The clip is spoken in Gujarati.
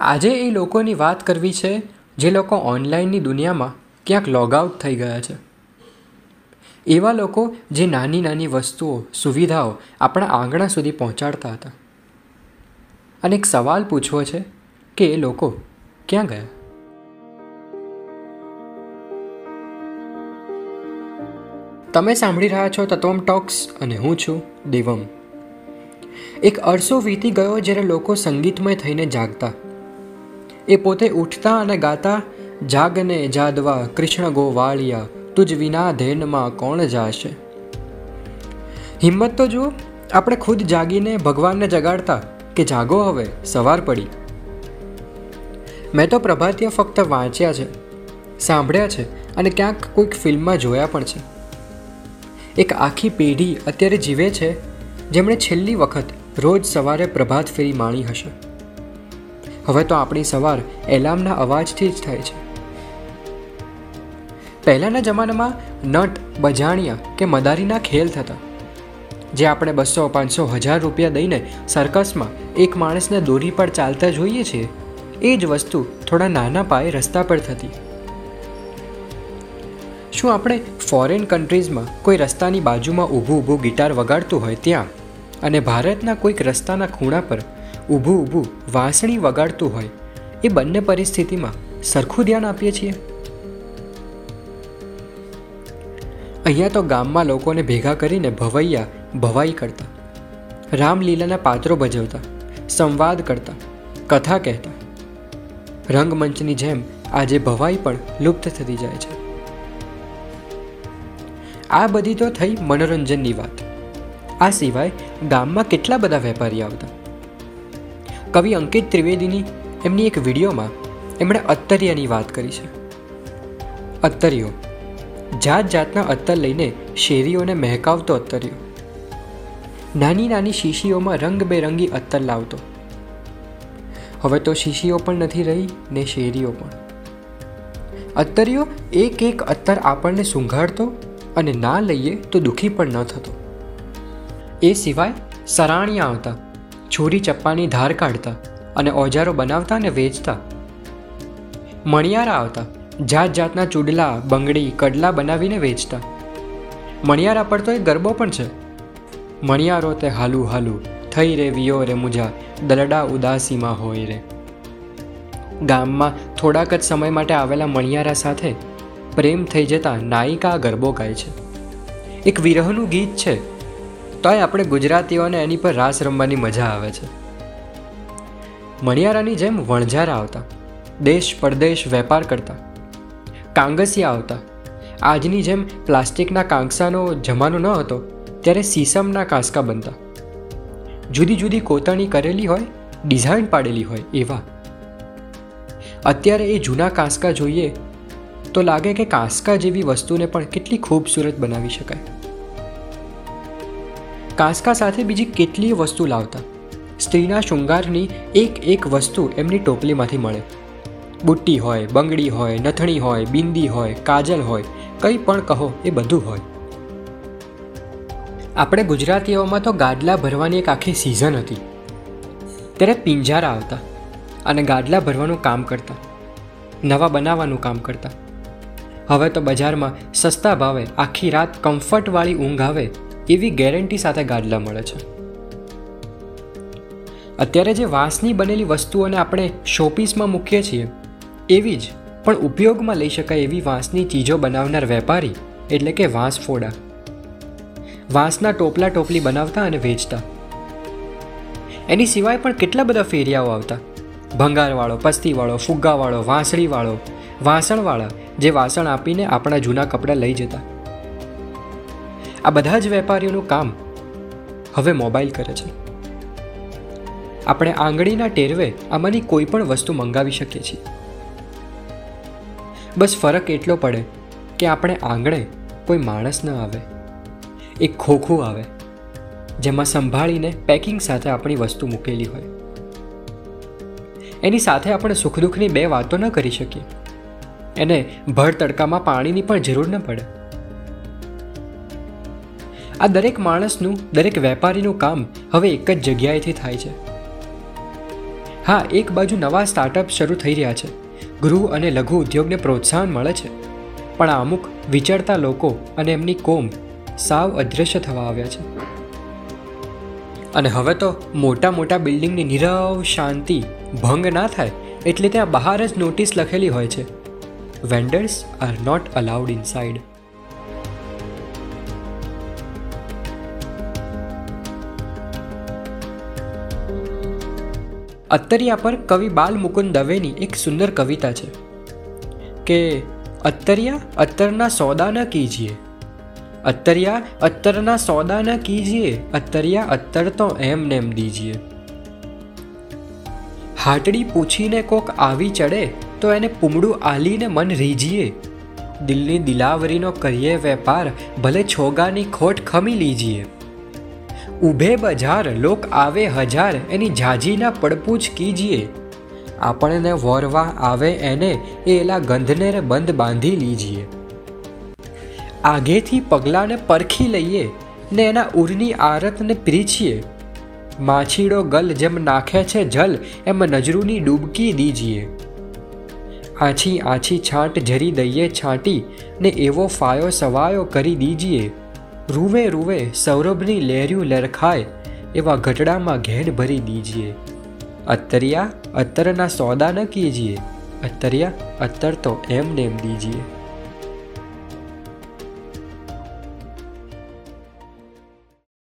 આજે એ લોકોની વાત કરવી છે, જે લોકો ઓનલાઈનની દુનિયામાં ક્યાંક લોગઆઉટ થઈ ગયા છે. એવા લોકો જે નાની નાની વસ્તુઓ, સુવિધાઓ આપણા આંગણા સુધી પહોંચાડતા હતા. અને એક સવાલ પૂછવો છે કે એ લોકો ક્યાં ગયા? તમે સાંભળી રહ્યા છો તત્વમ ટોક્સ અને હું છું દેવમ. એક અરસો વીતી ગયો જ્યારે લોકો સંગીતમય થઈને જાગતા. એ પોતે ઉઠતા અને ગાતા, જાગને જાદવા કૃષ્ણ ગોવાળિયા તુજ વિના ધેનમાં કોણ જાશે? હિંમત તો જુઓ, આપણે ખુદ જાગીને ભગવાનને જગાડતા કે જાગો હવે, સવાર પડી. મેં તો પ્રભાતિયા ફક્ત વાંચ્યા છે, સાંભળ્યા છે અને ક્યાંક કોઈક ફિલ્મમાં જોયા પણ છે. એક આખી પેઢી અત્યારે જીવે છે, જેમણે છેલ્લી વખત રોજ સવારે પ્રભાત ફેરી માણી હશે. હવે તો આપણી સવાર એલાર્મના અવાજથી જ થાય છે. પહેલાંના જમાનામાં નટ, બજાણિયા કે મદારીના ખેલ થતા. જે આપણે બસો, પાંચસો, હજાર રૂપિયા દઈને સર્કસમાં એક માણસને દોરી પર ચાલતા જોઈએ છીએ એ જ વસ્તુ થોડા નાના પાયે રસ્તા પર થતી. શું આપણે ફોરેન કન્ટ્રીઝમાં કોઈ રસ્તાની બાજુમાં ઊભું ઊભું ગિટાર વગાડતું હોય ત્યાં? અને ભારતના કોઈક રસ્તાના ખૂણા પર ઊભું ઊભું વાંસળી વગાડતું હોય, એ બંને પરિસ્થિતિમાં સરખું ધ્યાન આપીએ છીએ? અહીંયા તો ગામમાં લોકોને ભેગા કરીને ભવૈયા ભવાઈ કરતા, રામલીલાના પાત્રો ભજવતા, સંવાદ કરતા, કથા કહેતા. રંગમંચની જેમ આજે ભવાઈ પણ લુપ્ત થતી જાય છે. આ બધી તો થઈ મનોરંજનની વાત. આ સિવાય ગામમાં કેટલા બધા વેપારી આવતા? કવિ અંકિત ત્રિવેદીની એમની એક વિડીયોમાં એમણે અત્તરિયાની વાત કરી છે. અત્તરિયો. જાત જાતના અત્તર લઈને શેરીઓને મહેકાવતો અત્તરિયો. નાની નાની શીશીઓમાં રંગબેરંગી અત્તર લાવતો. હવે તો શીશીઓ પણ નથી રહી ને શેરીઓ પણ. અત્તરિયો એક એક અત્તર આપણને સૂંઘાડતો અને ના લઈએ તો દુઃખી પણ ન થતો. એ સિવાય સરાણિયા આવતા. છોરી ચપ્પાની ધાર કાઢતા અને ઓજારો બનાવતા અને વેચતા. મણિયારા આવતા જાત જાતના ચૂડલા, બંગડી, કડલા બનાવીને વેચતા. મણિયારા પર તો એક ગરબો પણ છે. મણિયારો તે હાલુ હાલુ, થઈ રે વિયો રે મુજા, દલડા ઉદાસીમાં હોય રે. ગામમાં થોડાક જ સમય માટે આવેલા મણિયારા સાથે પ્રેમ થઈ જતા નાયિકા ગરબો ગાય છે. એક વિરહનું ગીત છે. તોય આપણે ગુજરાતીઓને એની પર રાસ રમવાની મજા આવે છે. મણિયારાની જેમ વણઝારા આવતા, દેશ પરદેશ વેપાર કરતા, કાંગસિયા આવતા, આજની જેમ પ્લાસ્ટિકના કાંકસાનો જમાનો ન હતો, ત્યારે સીસમના કાંસકા બનતા. જુદી જુદી કોતરણી કરેલી હોય, ડિઝાઇન પાડેલી હોય એવા. અત્યારે એ જૂના કાંસકા જોઈએ, તો લાગે કે કાંસકા જેવી વસ્તુને પણ કેટલી ખૂબસૂરત બનાવી શકાય. કાંસકા સાથે બીજી કેટલીય વસ્તુ લાવતા. સ્ત્રીના શૃંગારની એક એક વસ્તુ એમની ટોપલીમાંથી મળે. બુટ્ટી હોય, બંગડી હોય, નથણી હોય, બિંદી હોય, કાજલ હોય, કંઈ પણ કહો એ બધું હોય. આપણે ગુજરાતીઓમાં તો ગાડલા ભરવાની એક આખી સિઝન હતી. ત્યારે પિંજારા આવતા અને ગાડલા ભરવાનું કામ કરતા, નવા બનાવવાનું કામ કરતા. હવે તો બજારમાં સસ્તા ભાવે આખી રાત કમ્ફર્ટવાળી ઊંઘ આવે એવી ગેરંટી સાથે ગાડલા મળે છે? અત્યારે જે વાંસની બનેલી વસ્તુઓને આપણે શોપીસમાં મૂકીએ છીએ, એવી જ પણ ઉપયોગમાં લઈ શકાય એવી વાંસની ચીજો બનાવનાર વેપારી, એટલે કે વાંસ ફોડા. વાંસના ટોપલા ટોપલી બનાવતા અને વેચતા. એની સિવાય પણ કેટલા બધા ફેરિયાઓ આવતા. ભંગારવાળો, પસ્તીવાળો, ફુગ્ગાવાળો, વાંસળીવાળો, વાસણવાળા, જે વાસણ આપીને આપણા જૂના કપડાં લઈ જતા. આ બધા જ વેપારીઓનું કામ હવે મોબાઈલ કરે છે. આપણે આંગળીના ટેરવે આમાંની કોઈ પણ વસ્તુ મંગાવી શકીએ છીએ. બસ ફરક એટલો પડે કે આપણે આંગણે કોઈ માણસ ન આવે. એક ખોખું આવે, જેમાં સંભાળીને પેકિંગ સાથે આપણી વસ્તુ મૂકેલી હોય. એની સાથે આપણે સુખ દુઃખની બે વાતો ન કરી શકીએ. એને ભર તડકામાં પાણીની પણ જરૂર ન પડે. આ દરેક માણસનું, દરેક વેપારીનું કામ હવે એક જ જગ્યાએથી થાય છે. હા, એક બાજુ નવા સ્ટાર્ટઅપ શરૂ થઈ રહ્યા છે. ગૃહ અને લઘુ ઉદ્યોગને પ્રોત્સાહન મળે છે. પણ આ અમુક વિચારતા લોકો અને એમની કોમ સાવ અદૃશ્ય થવા આવ્યા છે. અને હવે તો મોટા મોટા બિલ્ડિંગની નીરવ શાંતિ ભંગ ના થાય એટલે ત્યાં બહાર જ નોટિસ લખેલી હોય છે. Vendors are not allowed inside અત્તરિયા પર કવિ બાલ મુકુંદ દવેની એક સુંદર કવિતા છે કે, અત્તરિયા, અત્તરના સોદા ન કીજીએ. અત્તરિયા, અત્તરના સોદા ન કીજીએ. અત્તરિયા, અત્તર તો એમ નેમ દીજીએ. હાટડી પૂછીને કોક આવી ચડે, તો એને પૂમડું આલીને મન રીજીએ. દિલની દિલાવરીનો કરીએ વેપાર, ભલે છોગાની ખોટ ખમી લીજીએ. ઊભે બજાર લોક આવે હજાર, એની ઝાઝીના પડપૂછ કીજીએ. આપણને વોરવા આવે એને, એ એલા ગંધને બંધ બાંધી લીજીએ. આગેથી પગલાંને પરખી લઈએ, ને એના ઉરની આરતને પ્રીછીએ. માછીડો ગલ જેમ નાખે છે જલ, એમ નજરૂની ડૂબકી દીજીએ. આછી આછી છાંટ ઝરી દઈએ છાંટી, ને એવો ફાયો સવાયો કરી દીજીએ. રૂવે રૂવે સૌરભની લહેર્યું લરખાય એવા ઘટડામાં ઘેડ ભરી દીજીએ. અત્તરિયા અત્તરના સોદા ન કીજીએ. અત્તરિયા અત્તર તો એમ નેમ દીજીએ.